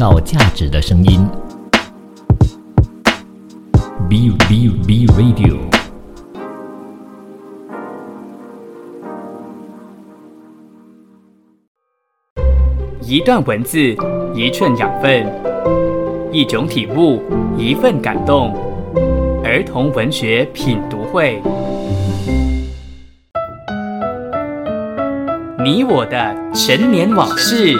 造价值的声音。B B B Radio。一段文字，一寸养分；一种体悟，一份感动。儿童文学品读会，你我的陈年往事。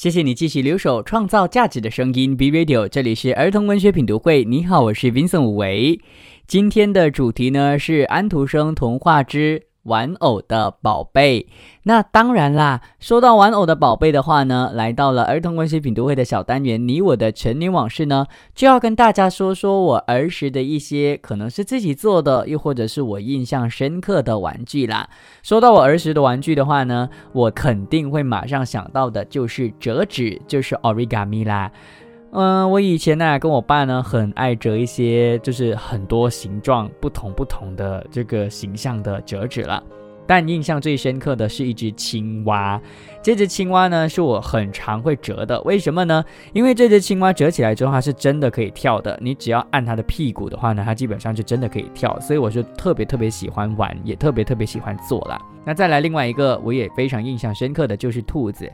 谢谢你继续留守，创造价值的声音 B Radio，这里是儿童文学品读会。你好，我是 Vincent 武维。今天的主题呢是安徒生童话之。玩偶的宝贝，那当然啦。说到玩偶的宝贝的话呢，来到了儿童文学品读会的小单元，你我的成年往事呢，就要跟大家说说我儿时的一些可能是自己做的，又或者是我印象深刻的玩具啦。说到我儿时的玩具的话呢，我肯定会马上想到的就是折纸，就是 origami 啦。嗯，我以前呢跟我爸呢很爱折一些，就是很多形状不同不同的这个形象的折纸了。但印象最深刻的是一只青蛙，这只青蛙呢是我很常会折的。为什么呢？因为这只青蛙折起来之后它是真的可以跳的，你只要按它的屁股的话呢，它基本上就真的可以跳。所以我就特别特别喜欢玩，也特别特别喜欢做了。那再来另外一个我也非常印象深刻的就是兔子。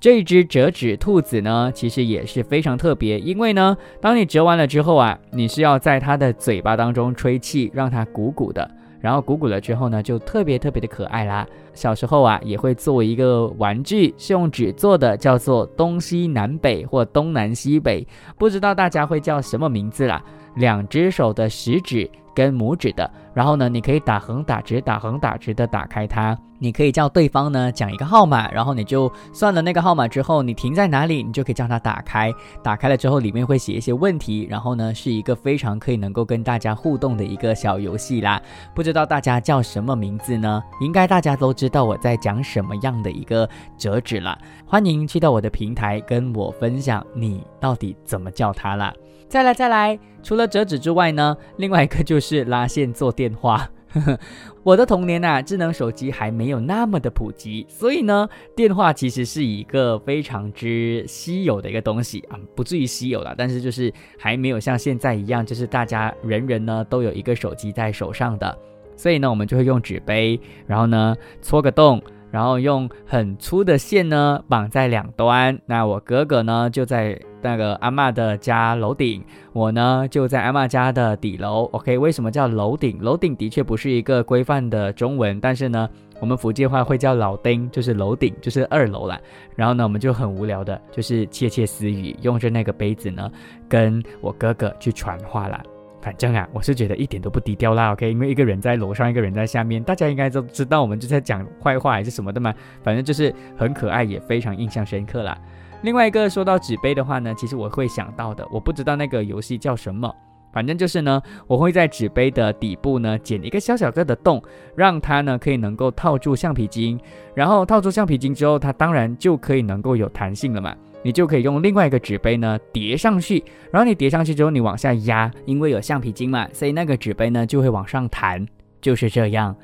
这只折纸兔子呢，其实也是非常特别，因为呢，当你折完了之后啊，你是要在它的嘴巴当中吹气，让它鼓鼓的，然后鼓鼓了之后呢，就特别特别的可爱啦。小时候啊，也会做一个玩具，是用纸做的，叫做东西南北或东南西北，不知道大家会叫什么名字啦。两只手的食指。跟拇指的，然后呢，你可以打横打直，打横打直的打开它。你可以叫对方呢讲一个号码，然后你就算了那个号码之后，你停在哪里，你就可以叫它打开。打开了之后，里面会写一些问题，然后呢，是一个非常可以能够跟大家互动的一个小游戏啦。不知道大家叫什么名字呢？应该大家都知道我在讲什么样的一个折纸了。欢迎去到我的平台跟我分享你到底怎么叫它啦。再来再来，除了折纸之外呢，另外一个就是拉线做电话。我的童年呐，智能手机还没有那么的普及，所以呢，电话其实是一个非常之稀有的一个东西啊，不至于稀有了，但是就是还没有像现在一样，就是大家人人呢都有一个手机在手上的，所以呢，我们就会用纸杯，然后呢搓个洞。然后用很粗的线呢绑在两端。那我哥哥呢就在那个阿妈的家楼顶，我呢就在阿妈家的底楼。OK，为什么叫楼顶？楼顶的确不是一个规范的中文，但是呢，我们福建话会叫老丁，就是楼顶，就是二楼啦。然后呢，我们就很无聊的，就是窃窃私语，用着那个杯子呢，跟我哥哥去传话啦。反正啊，我是觉得一点都不低调啦，OK？因为一个人在楼上，一个人在下面，大家应该都知道我们就在讲坏话还是什么的嘛。反正就是很可爱，也非常印象深刻啦。另外一个说到纸杯的话呢，其实我会想到的，我不知道那个游戏叫什么，反正就是呢，我会在纸杯的底部呢剪一个小小个的洞，让它呢可以能够套住橡皮筋，然后套住橡皮筋之后，它当然就可以能够有弹性了嘛。你就可以用另外一个纸杯呢叠上去，然后你叠上去之后，你往下压，因为有橡皮筋嘛，所以那个纸杯呢就会往上弹，就是这样，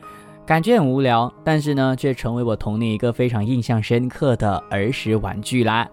感觉很无聊，但是呢却成为我童年一个非常印象深刻的儿时玩具啦。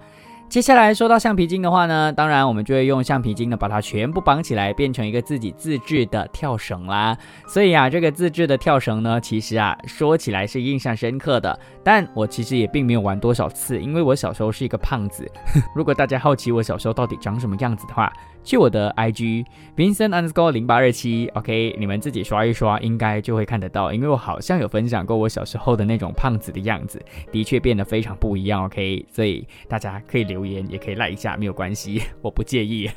接下来说到橡皮筋的话呢，当然我们就会用橡皮筋呢把它全部绑起来，变成一个自己自制的跳绳啦。所以啊，这个自制的跳绳呢，其实啊说起来是印象深刻的，但我其实也并没有玩多少次，因为我小时候是一个胖子。如果大家好奇我小时候到底长什么样子的话，去我的 IG Vincent underscore 零八二七，OK，你们自己刷一刷，应该就会看得到。因为我好像有分享过我小时候的那种胖子的样子，的确变得非常不一样，OK。所以大家可以留言，也可以赖一下，没有关系，我不介意。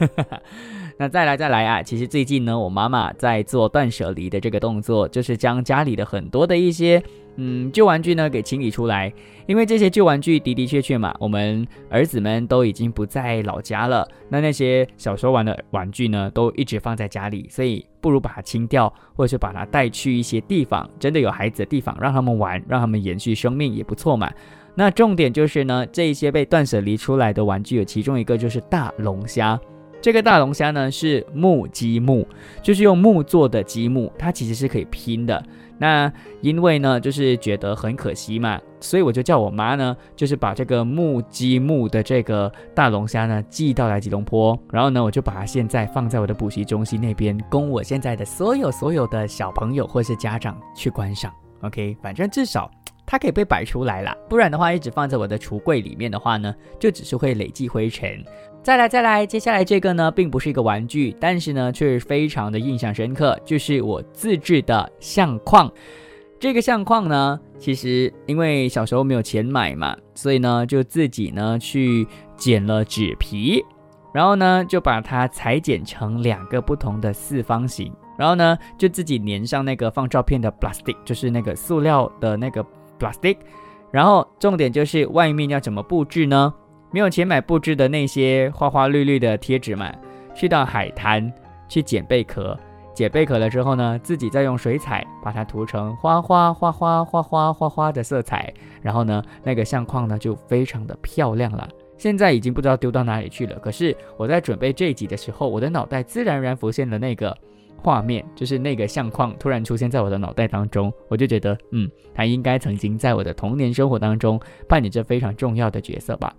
那再来再来啊！其实最近呢，我妈妈在做断舍离的这个动作，就是将家里的很多的一些。嗯，旧玩具呢给清理出来，因为这些旧玩具的的确确嘛，我们儿子们都已经不在老家了，那那些小时候玩的玩具呢，都一直放在家里，所以不如把它清掉，或者是把它带去一些地方，真的有孩子的地方，让他们玩，让他们延续生命也不错嘛。那重点就是呢，这一些被断舍离出来的玩具，有其中一个就是大龙虾。这个大龙虾呢是木积木，就是用木做的积木，它其实是可以拼的。那因为呢，就是觉得很可惜嘛，所以我就叫我妈呢，就是把这个木积木的这个大龙虾呢寄到来吉隆坡，然后呢，我就把它现在放在我的补习中心那边，供我现在的所有所有的小朋友或是家长去观赏。OK，反正至少它可以被摆出来了，不然的话一直放在我的橱柜里面的话呢，就只是会累积灰尘。再来再来，接下来这个呢，并不是一个玩具，但是呢，却是非常的印象深刻，就是我自制的相框。这个相框呢，其实因为小时候没有钱买嘛，所以呢，就自己呢去剪了纸皮，然后呢，就把它裁剪成两个不同的四方形，然后呢，就自己粘上那个放照片的 plastic，就是那个塑料的那个 plastic，然后重点就是外面要怎么布置呢？没有钱买布置的那些花花绿绿的贴纸嘛，去到海滩去捡贝壳，捡贝壳了之后呢，自己再用水彩把它涂成花花花花花花花花的色彩，然后呢，那个相框呢就非常的漂亮了。现在已经不知道丢到哪里去了。可是我在准备这一集的时候，我的脑袋自然而然浮现了那个画面，就是那个相框突然出现在我的脑袋当中，我就觉得，嗯，它应该曾经在我的童年生活当中扮演着非常重要的角色吧。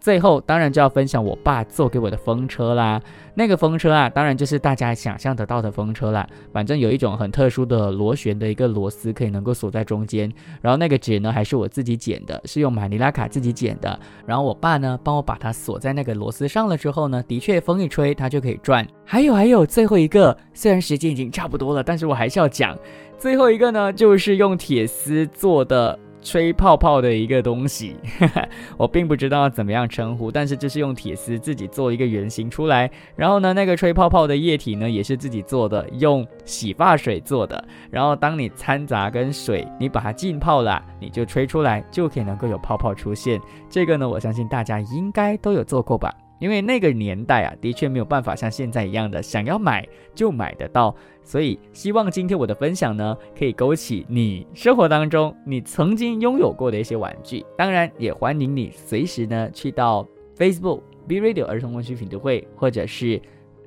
最后当然就要分享我爸做给我的风车啦。那个风车啊，当然就是大家想象得到的风车啦。反正有一种很特殊的螺旋的一个螺丝，可以能够锁在中间。然后那个纸呢，还是我自己剪的，是用马尼拉卡自己剪的。然后我爸呢，帮我把它锁在那个螺丝上了之后呢，的确风一吹它就可以转。还有还有，最后一个，虽然时间已经差不多了，但是我还是要讲。最后一个呢，就是用铁丝做的。吹泡泡的一个东西，我并不知道怎么样称呼，但是就是用铁丝自己做一个圆形出来，然后呢，那个吹泡泡的液体呢也是自己做的，用洗发水做的，然后当你掺杂跟水，你把它浸泡了，你就吹出来，就可以能够有泡泡出现。这个呢，我相信大家应该都有做过吧。因为那个年代啊，的确没有办法像现在一样的想要买就买得到，所以希望今天我的分享呢，可以勾起你生活当中你曾经拥有过的一些玩具。当然，也欢迎你随时呢去到 Facebook B Radio 儿童文学品读会，或者是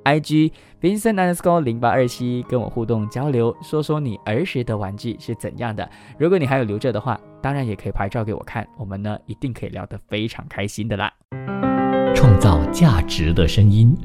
IG Vincent underscore 零八二七跟我互动交流，说说你儿时的玩具是怎样的。如果你还有留着的话，当然也可以拍照给我看，我们呢一定可以聊得非常开心的啦。创造价值的声音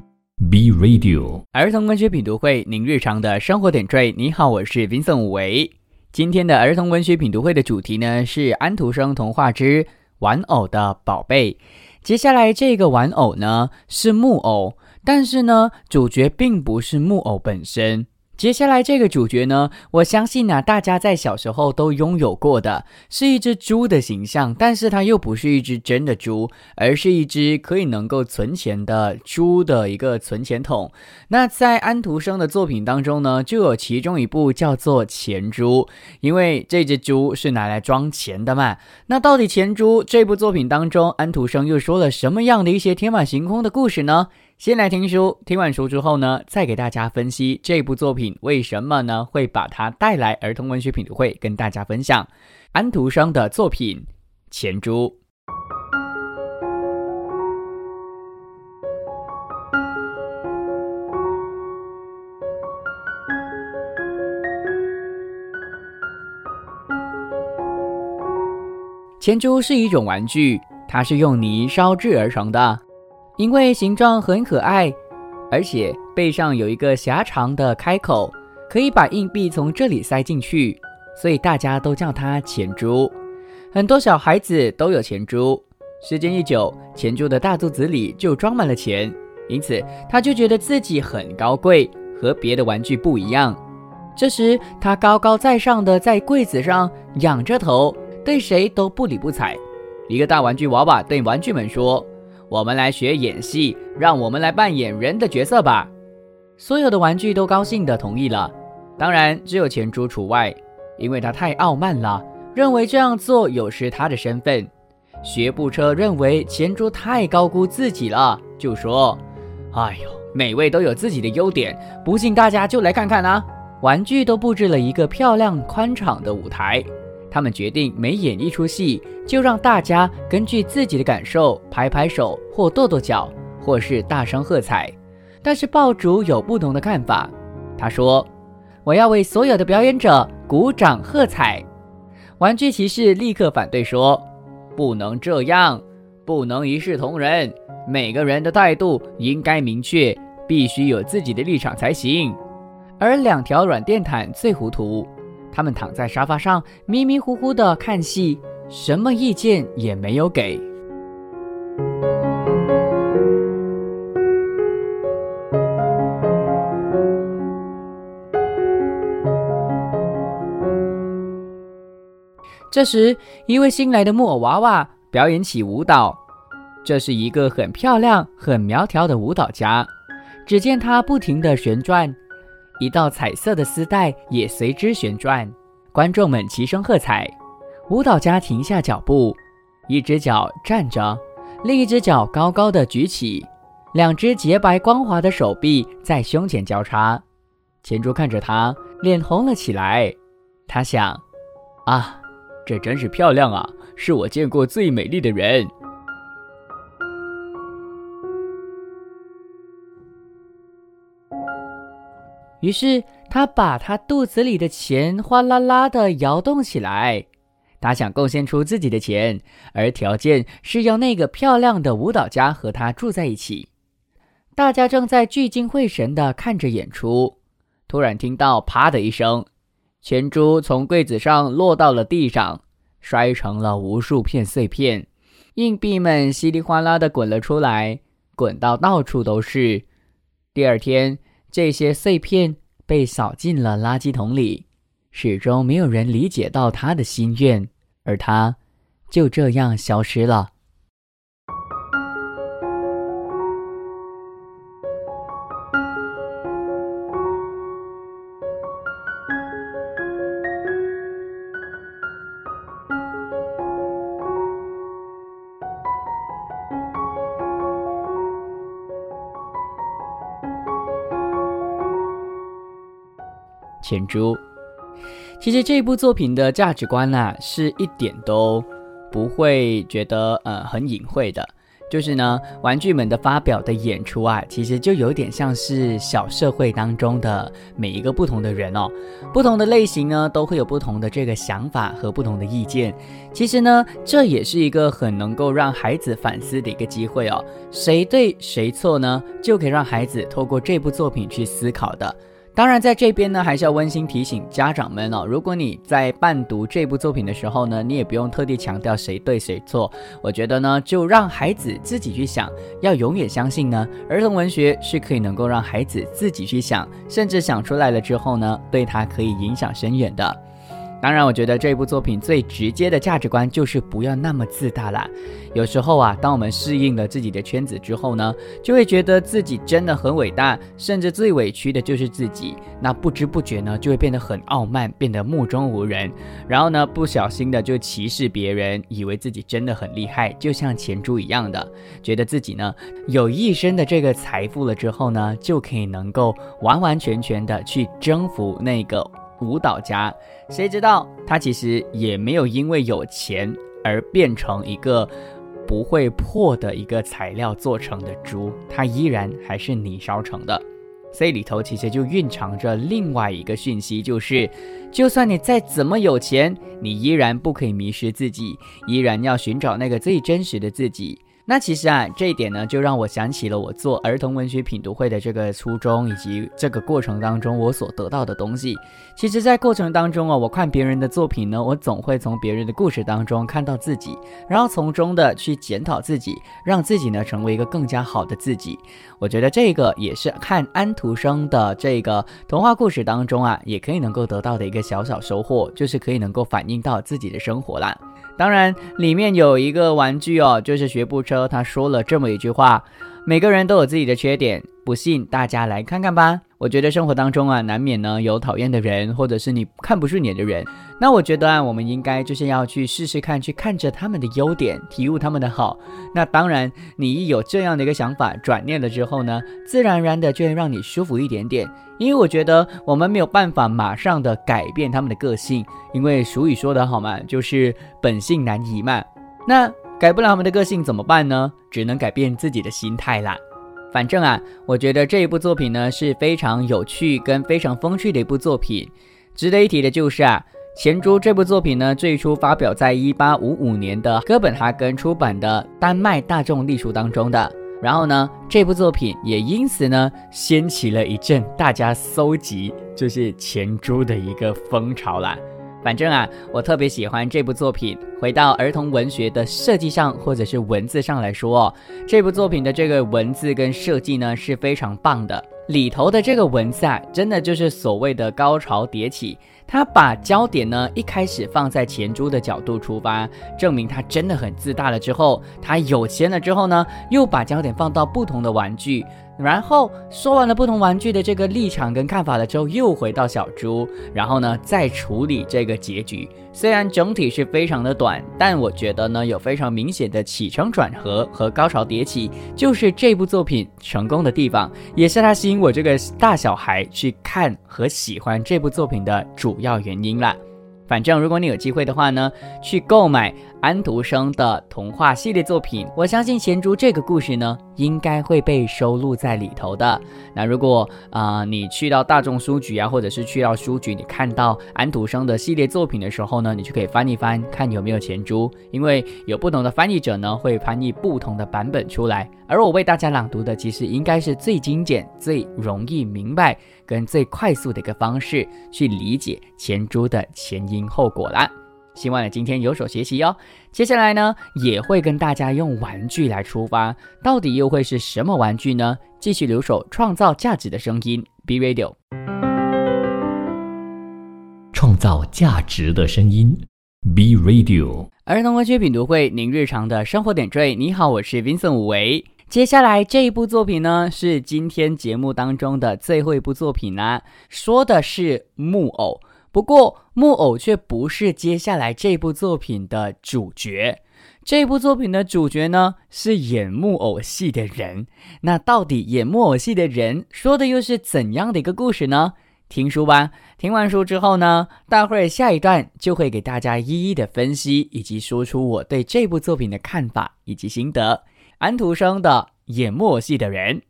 ，B Radio 儿童文学品读会，您日常的生活点缀。你好，我是 Vincent 武维。今天的儿童文学品读会的主题呢是安徒生童话之玩偶的宝贝。接下来这个玩偶呢是木偶，但是呢主角并不是木偶本身。接下来这个主角呢，我相信呢，大家在小时候都拥有过的，是一只猪的形象，但是它又不是一只真的猪，而是一只可以能够存钱的猪的一个存钱筒。那在安徒生的作品当中呢，就有其中一部叫做《钱猪》，因为这只猪是拿来装钱的嘛。那到底《钱猪》这部作品当中，安徒生又说了什么样的一些天马行空的故事呢？先来听书，听完书之后呢，再给大家分析这部作品为什么呢会把它带来儿童文学品读会，跟大家分享安徒生的作品《钱猪》。钱猪是一种玩具，它是用泥烧制而成的。因为形状很可爱，而且背上有一个狭长的开口，可以把硬币从这里塞进去，所以大家都叫它钱猪。很多小孩子都有钱猪，时间一久，钱猪的大肚子里就装满了钱，因此他就觉得自己很高贵，和别的玩具不一样。这时，他高高在上的在柜子上仰着头，对谁都不理不睬。一个大玩具娃娃对玩具们说。我们来学演戏，让我们来扮演人的角色吧。所有的玩具都高兴地同意了，当然只有钱猪除外，因为他太傲慢了，认为这样做有失他的身份。学步车认为钱猪太高估自己了，就说：“哎呦，每位都有自己的优点，不信大家就来看看啊！”玩具都布置了一个漂亮宽敞的舞台。他们决定每演一出戏，就让大家根据自己的感受拍拍手，或跺跺脚，或是大声喝彩。但是爆竹有不同的看法。他说：“我要为所有的表演者鼓掌喝彩。玩具骑士立刻反对说：“不能这样，不能一视同仁。每个人的态度应该明确，必须有自己的立场才行。”而两条软垫毯最糊涂，他们躺在沙发上迷迷糊糊的看戏，什么意见也没有给。这时，一位新来的木偶娃娃表演起舞蹈。这是一个很漂亮、很苗条的舞蹈家。只见他不停地旋转，一道彩色的丝带也随之旋转。观众们齐声喝彩。舞蹈家停下脚步，一只脚站着，另一只脚高高的举起，两只洁白光滑的手臂在胸前交叉。钱珠看着他，脸红了起来。他想：啊。这真是漂亮啊！是我见过最美丽的人。于是他把他肚子里的钱哗啦啦的摇动起来。他想贡献出自己的钱，而条件是要那个漂亮的舞蹈家和他住在一起。大家正在聚精会神的看着演出，突然听到“啪”的一声。钱珠从柜子上落到了地上，摔成了无数片碎片，硬币们稀里哗啦的滚了出来，滚到到处都是。第二天，这些碎片被扫进了垃圾桶里，始终没有人理解到他的心愿，而他就这样消失了。天珠，其实这部作品的价值观呢，是一点都不会觉得呃很隐晦的。就是呢，玩具们的发表的演出啊，其实就有点像是小社会当中的每一个不同的人哦，不同的类型呢，都会有不同的这个想法和不同的意见。其实呢，这也是一个很能够让孩子反思的一个机会哦。谁对谁错呢？就可以让孩子透过这部作品去思考的。当然，在这边呢，还是要温馨提醒家长们哦，如果你在伴读这部作品的时候呢，你也不用特地强调谁对谁错。我觉得呢，就让孩子自己去想，要永远相信呢，儿童文学是可以能够让孩子自己去想，甚至想出来了之后呢，对他可以影响深远的。当然，我觉得这部作品最直接的价值观就是不要那么自大啦。有时候啊，当我们适应了自己的圈子之后呢，就会觉得自己真的很伟大，甚至最委屈的就是自己。那不知不觉呢，就会变得很傲慢，变得目中无人，然后呢，不小心的就歧视别人，以为自己真的很厉害，就像钱珠一样的，觉得自己呢有一身的这个财富了之后呢，就可以能够完完全全的去征服那个。舞蹈家，谁知道他其实也没有因为有钱而变成一个不会破的一个材料做成的猪，它依然还是泥烧成的。所以里头其实就蕴藏着另外一个讯息，就是就算你再怎么有钱，你依然不可以迷失自己，依然要寻找那个最真实的自己。那其实啊，这一点呢，就让我想起了我做儿童文学品读会的这个初衷，以及这个过程当中我所得到的东西。其实，在过程当中啊，我看别人的作品呢，我总会从别人的故事当中看到自己，然后从中的去检讨自己，让自己呢成为一个更加好的自己。我觉得这个也是看安徒生的这个童话故事当中啊，也可以能够得到的一个小小收获，就是可以能够反映到自己的生活啦。当然，里面有一个玩具哦，就是学步车。他说了这么一句话：“每个人都有自己的缺点，不信大家来看看吧。”我觉得生活当中啊，难免呢有讨厌的人，或者是你看不顺眼的人。那我觉得啊，我们应该就是要去试试看，去看着他们的优点，体悟他们的好。那当然，你一有这样的一个想法，转念了之后呢，自然而然的就会让你舒服一点点。因为我觉得我们没有办法马上的改变他们的个性，因为俗语说得好嘛，就是本性难移嘛。那改不了他们的个性怎么办呢？只能改变自己的心态啦。反正啊，我觉得这一部作品呢是非常有趣跟非常风趣的一部作品。值得一提的就是啊，《前珠》这部作品呢，最初发表在一八五五年的哥本哈根出版的《丹麦大众历书》当中的。然后呢，这部作品也因此呢，掀起了一阵大家搜集就是前珠的一个风潮啦。反正啊，我特别喜欢这部作品。回到儿童文学的设计上，或者是文字上来说，这部作品的这个文字跟设计呢是非常棒的。里头的这个文字啊，真的就是所谓的高潮迭起。他把焦点呢一开始放在钱珠的角度出发，证明他真的很自大了。之后他有钱了之后呢，又把焦点放到不同的玩具。然后说完了不同玩具的这个立场跟看法了之后，又回到小猪，然后呢再处理这个结局。虽然整体是非常的短，但我觉得呢有非常明显的起承转合和高潮迭起，就是这部作品成功的地方，也是它吸引我这个大小孩去看和喜欢这部作品的主要原因了。反正如果你有机会的话呢，去购买安徒生的童话系列作品，我相信钱珠这个故事呢，应该会被收录在里头的。那如果啊，你去到大众书局啊，或者是去到书局，你看到安徒生的系列作品的时候呢，你就可以翻一翻，看有没有钱珠，因为有不同的翻译者呢，会翻译不同的版本出来。而我为大家朗读的，其实应该是最精简、最容易明白。跟最快速的一个方式去理解前珠的前因后果啦。希望你今天有所学习哦。接下来呢，也会跟大家用玩具来出发，到底又会是什么玩具呢？继续留守创造价值的声音，B Radio，创造价值的声音，B Radio。儿童文学品读会，您日常的生活点缀。你好，我是 Vincent 武维。接下来这一部作品呢，是今天节目当中的最后一部作品啦，说的是木偶。不过木偶却不是接下来这部作品的主角。这部作品的主角呢，是演木偶戏的人。那到底演木偶戏的人说的又是怎样的一个故事呢？听书吧。听完书之后呢，待会下一段就会给大家一一的分析，以及说出我对这部作品的看法以及心得。安徒生的演木偶戏的人，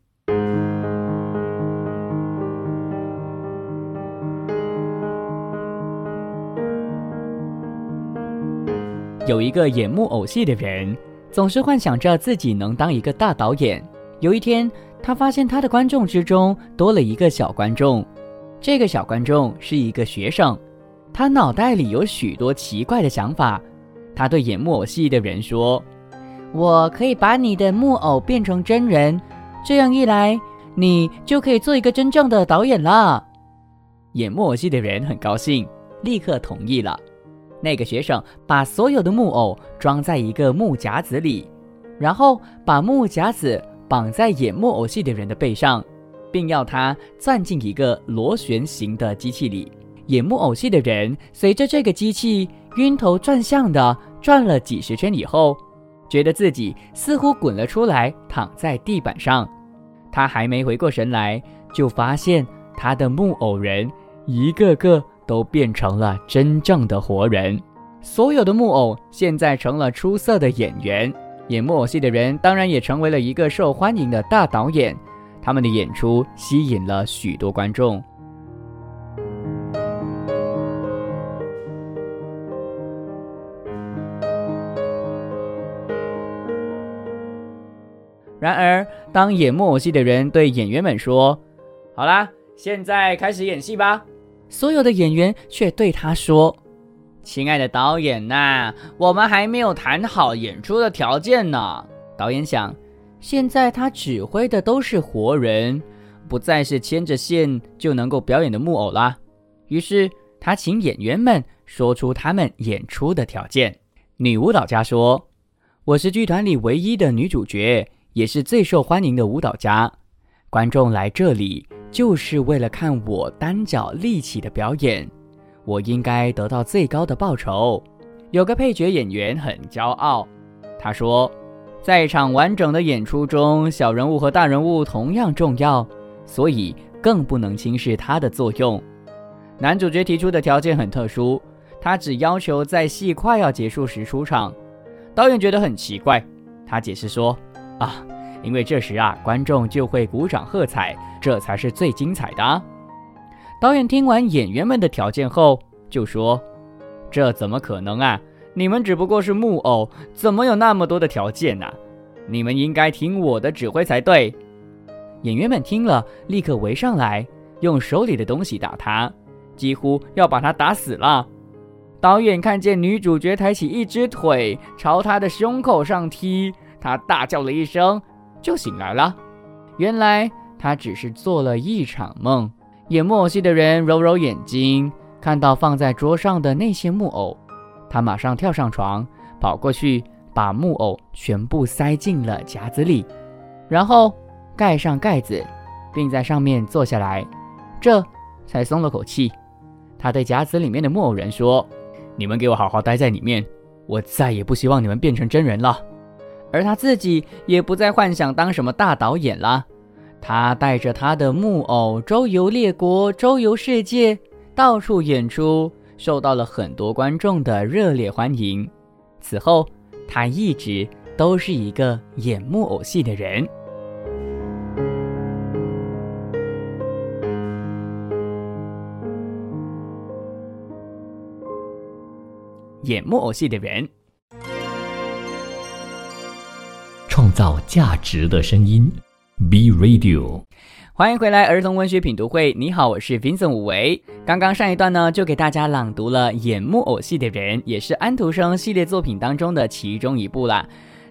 有一个演木偶戏的人，总是幻想着自己能当一个大导演。有一天，他发现他的观众之中多了一个小观众，这个小观众是一个学生，他脑袋里有许多奇怪的想法。他对演木偶戏的人说。我可以把你的木偶变成真人，这样一来，你就可以做一个真正的导演了。演木偶戏的人很高兴，立刻同意了。那个学生把所有的木偶装在一个木夹子里，然后把木夹子绑在演木偶戏的人的背上，并要他钻进一个螺旋形的机器里。演木偶戏的人随着这个机器晕头转向的转了几十圈以后。觉得自己似乎滚了出来，躺在地板上。他还没回过神来，就发现他的木偶人一个个都变成了真正的活人。所有的木偶现在成了出色的演员，演木偶戏的人当然也成为了一个受欢迎的大导演。他们的演出吸引了许多观众。然而，当演木偶戏的人对演员们说：“好啦，现在开始演戏吧。”所有的演员却对他说：“亲爱的导演呐，我们还没有谈好演出的条件呢。”导演想，现在他指挥的都是活人，不再是牵着线就能够表演的木偶啦。于是，他请演员们说出他们演出的条件。女舞蹈家说：“我是剧团里唯一的女主角。”也是最受欢迎的舞蹈家，观众来这里就是为了看我单脚立起的表演，我应该得到最高的报酬。有个配角演员很骄傲，他说，在一场完整的演出中，小人物和大人物同样重要，所以更不能轻视他的作用。男主角提出的条件很特殊，他只要求在戏快要结束时出场。导演觉得很奇怪，他解释说。啊，因为这时啊，观众就会鼓掌喝彩，这才是最精彩的。导演听完演员们的条件后，就说：“这怎么可能啊？你们只不过是木偶，怎么有那么多的条件呢？你们应该听我的指挥才对。”演员们听了，立刻围上来，用手里的东西打他，几乎要把他打死了。导演看见女主角抬起一只腿朝他的胸口上踢，他大叫了一声，就醒来了。原来他只是做了一场梦。演木偶戏的人揉揉眼睛，看到放在桌上的那些木偶，他马上跳上床，跑过去把木偶全部塞进了夹子里，然后盖上盖子，并在上面坐下来，这才松了口气。他对夹子里面的木偶人说。你们给我好好待在里面，我再也不希望你们变成真人了。而他自己也不再幻想当什么大导演了。他带着他的木偶周游列国，周游世界，到处演出，受到了很多观众的热烈欢迎。此后，他一直都是一个演木偶戏的人。演木偶戏的人，创造价值的声音，B Radio，欢迎回来儿童文学品读会。你好，我是 Vincent 武维。刚刚上一段呢，就给大家朗读了演木偶戏的人，也是安徒生系列作品当中的其中一部啦。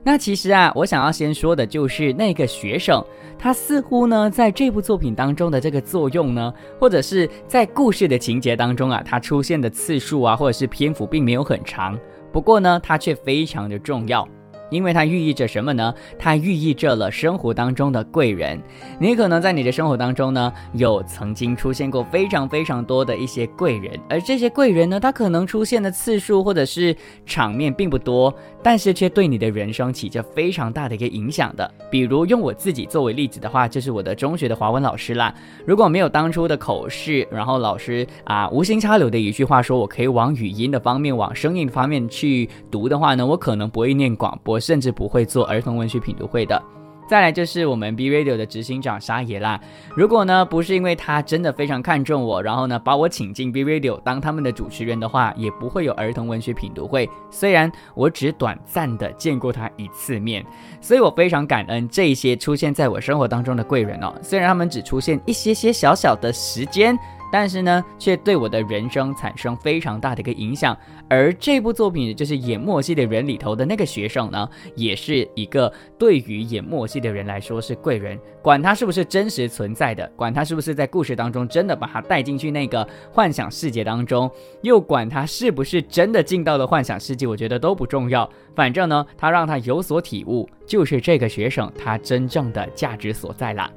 那其实啊，我想要先说的就是那个学生，他似乎呢在这部作品当中的这个作用呢，或者是在故事的情节当中啊，他出现的次数啊，或者是篇幅并没有很长，不过呢，他却非常的重要。因为它寓意着什么呢？它寓意着了生活当中的贵人。你可能在你的生活当中呢，有曾经出现过非常非常多的一些贵人，而这些贵人呢，他可能出现的次数或者是场面并不多，但是却对你的人生起着非常大的一个影响的。比如用我自己作为例子的话，就是我的中学的华文老师啦。如果没有当初的口试，然后老师啊无心插柳的一句话说我可以往语音的方面、往声音方面去读的话呢，我可能不会念广播。我甚至不会做儿童文学品读会的。再来就是我们 B Radio 的执行长沙野啦。如果呢不是因为他真的非常看重我，然后呢把我请进 B Radio 当他们的主持人的话，也不会有儿童文学品读会。虽然我只短暂的见过他一次面，所以我非常感恩这些出现在我生活当中的贵人哦。虽然他们只出现一些些小小的时间。但是呢，却对我的人生产生非常大的一个影响。而这部作品就是演默戏的人里头的那个学生呢，也是一个对于演默戏的人来说是贵人。管他是不是真实存在的，管他是不是在故事当中真的把他带进去那个幻想世界当中，又管他是不是真的进到了幻想世界，我觉得都不重要。反正呢，他让他有所体悟，就是这个学生他真正的价值所在啦。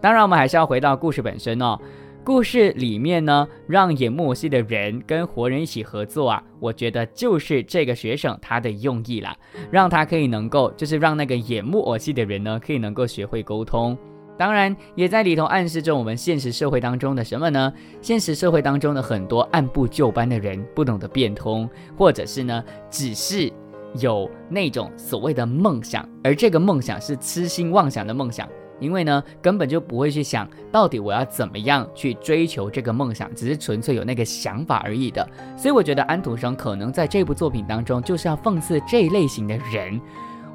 当然，我们还是要回到故事本身哦。故事里面呢，让演木偶戏的人跟活人一起合作啊，我觉得就是这个学生他的用意啦，让他可以能够，就是让那个演木偶戏的人呢，可以能够学会沟通。当然，也在里头暗示着我们现实社会当中的什么呢？现实社会当中的很多按部就班的人，不懂得变通，或者是呢，只是有那种所谓的梦想，而这个梦想是痴心妄想的梦想。因为呢，根本就不会去想到底我要怎么样去追求这个梦想，只是纯粹有那个想法而已的。所以我觉得安徒生可能在这部作品当中就是要讽刺这一类型的人。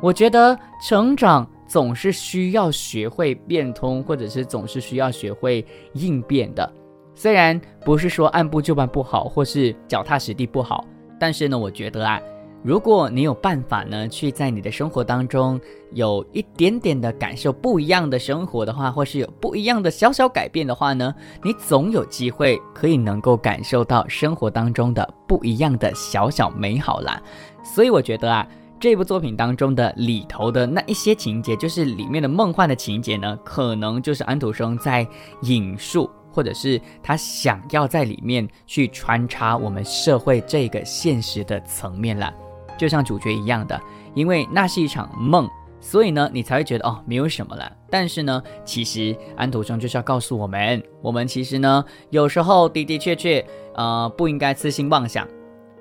我觉得成长总是需要学会变通，或者是总是需要学会应变的。虽然不是说按部就班不好，或是脚踏实地不好，但是呢，我觉得啊。如果你有办法呢，去在你的生活当中有一点点的感受不一样的生活的话，或是有不一样的小小改变的话呢，你总有机会可以能够感受到生活当中的不一样的小小美好啦。所以我觉得啊，这部作品当中的里头的那一些情节，就是里面的梦幻的情节呢，可能就是安徒生在引述，或者是他想要在里面去穿插我们社会这个现实的层面了。就像主角一样的，因为那是一场梦，所以呢，你才会觉得哦，没有什么了。但是呢，其实安徒生就是要告诉我们，我们其实呢，有时候的的确确，呃，不应该痴心妄想。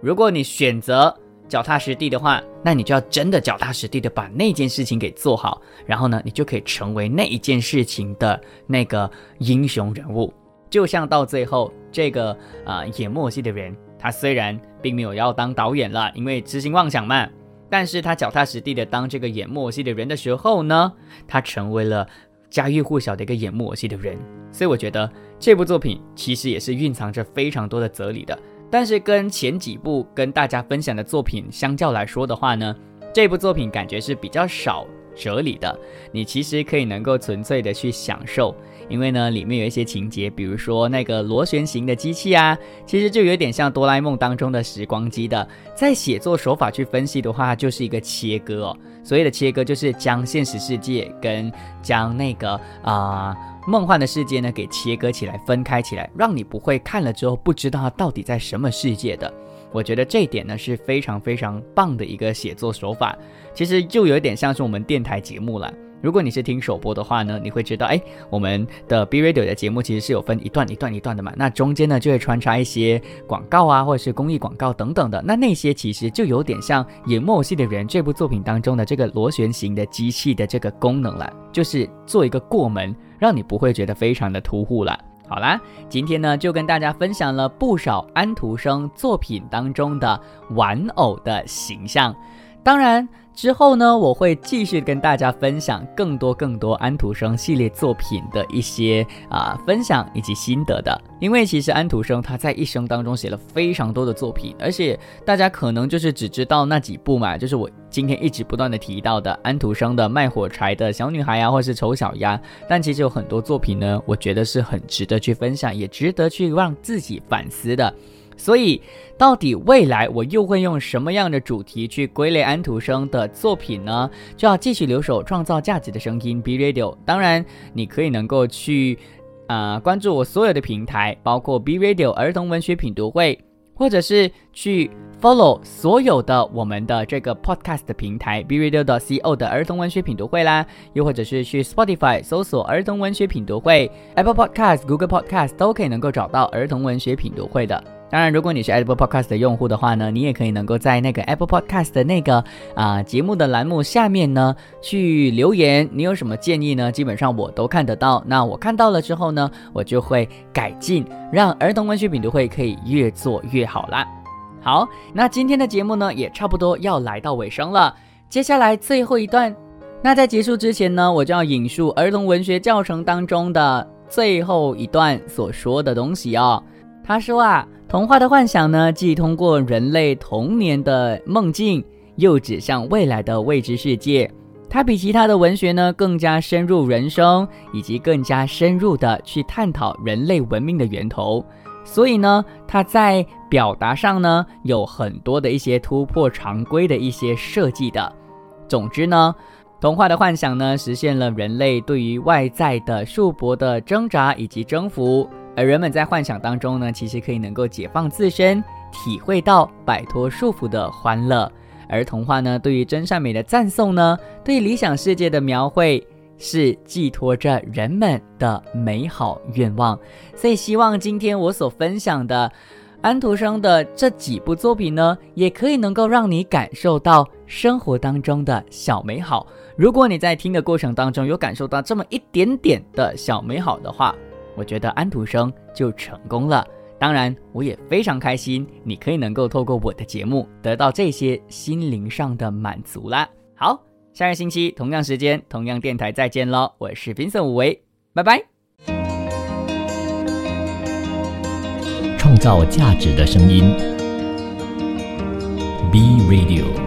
如果你选择脚踏实地的话，那你就要真的脚踏实地的把那件事情给做好，然后呢，你就可以成为那一件事情的那个英雄人物。就像到最后这个啊演默戏的人，他虽然并没有要当导演了，因为痴心妄想嘛，但是他脚踏实地的当这个演默戏的人的时候呢，他成为了家喻户晓的一个演默戏的人。所以我觉得这部作品其实也是蕴藏着非常多的哲理的。但是跟前几部跟大家分享的作品相较来说的话呢，这部作品感觉是比较少哲理的。你其实可以能够纯粹的去享受，因为呢里面有一些情节，比如说那个螺旋形的机器啊，其实就有点像哆啦 A 梦当中的时光机的。在写作手法去分析的话，就是一个切割哦。所谓的切割就是将现实世界跟将那个啊。梦幻的世界呢，给切割起来、分开起来，让你不会看了之后不知道它到底在什么世界的。我觉得这一点呢是非常非常棒的一个写作手法。其实就有点像是我们电台节目了。如果你是听首播的话呢，你会知道，哎，我们的 B Radio 的节目其实是有分一段一段一段的嘛。那中间呢就会穿插一些广告啊，或者是公益广告等等的。那那些其实就有点像《演默戏的人》这部作品当中的这个螺旋形的机器的这个功能了，就是做一个过门。让你不会觉得非常的突兀了。好啦，今天呢就跟大家分享了不少安徒生作品当中的玩偶的形象，当然。之后呢，我会继续跟大家分享更多更多安徒生系列作品的一些啊分享以及心得的。因为其实安徒生他在一生当中写了非常多的作品，而且大家可能就是只知道那几部嘛，就是我今天一直不断的提到的安徒生的卖火柴的小女孩啊，或是丑小鸭。但其实有很多作品呢，我觉得是很值得去分享，也值得去让自己反思的。所以，到底未来我又会用什么样的主题去归类安徒生的作品呢？就要继续留守创造价值的声音 B Radio。当然，你可以能够去啊关注我所有的平台，包括 B Radio 儿童文学品读会，或者是去 follow 所有的我们的这个 podcast 平台 B Radio 的 CO 的儿童文学品读会啦，又或者是去 Spotify 搜索儿童文学品读会，Apple Podcast、Google Podcast 都可以能够找到儿童文学品读会的。当然，如果你是 Apple Podcast 的用户的话呢，你也可以能够在那个 Apple Podcast 的那个啊节目的栏目下面呢去留言，你有什么建议呢？基本上我都看得到。那我看到了之后呢，我就会改进，让儿童文学品读会可以越做越好啦。好，那今天的节目呢也差不多要来到尾声了。接下来最后一段，那在结束之前呢，我就要引述儿童文学教程当中的最后一段所说的东西哦。他说啊。童话的幻想呢，既通过人类童年的梦境，又指向未来的未知世界。它比其他的文学呢，更加深入人生，以及更加深入的去探讨人类文明的源头。所以呢，它在表达上呢，有很多的一些突破常规的一些设计的。总之呢，童话的幻想呢，实现了人类对于外在的束缚的挣扎以及征服。而人们在幻想当中呢，其实可以能够解放自身，体会到摆脱束缚的欢乐。而童话呢，对于真善美的赞颂呢，对理想世界的描绘，是寄托着人们的美好愿望。所以，希望今天我所分享的安徒生的这几部作品呢，也可以能够让你感受到生活当中的小美好。如果你在听的过程当中有感受到这么一点点的小美好的话，我觉得安徒生就成功了。当然，我也非常开心，你可以能够透过我的节目得到这些心灵上的满足啦。好，下个星期同样时间、同样电台再见喽！我是 Vincent 武维，拜拜。创造价值的声音，B Radio。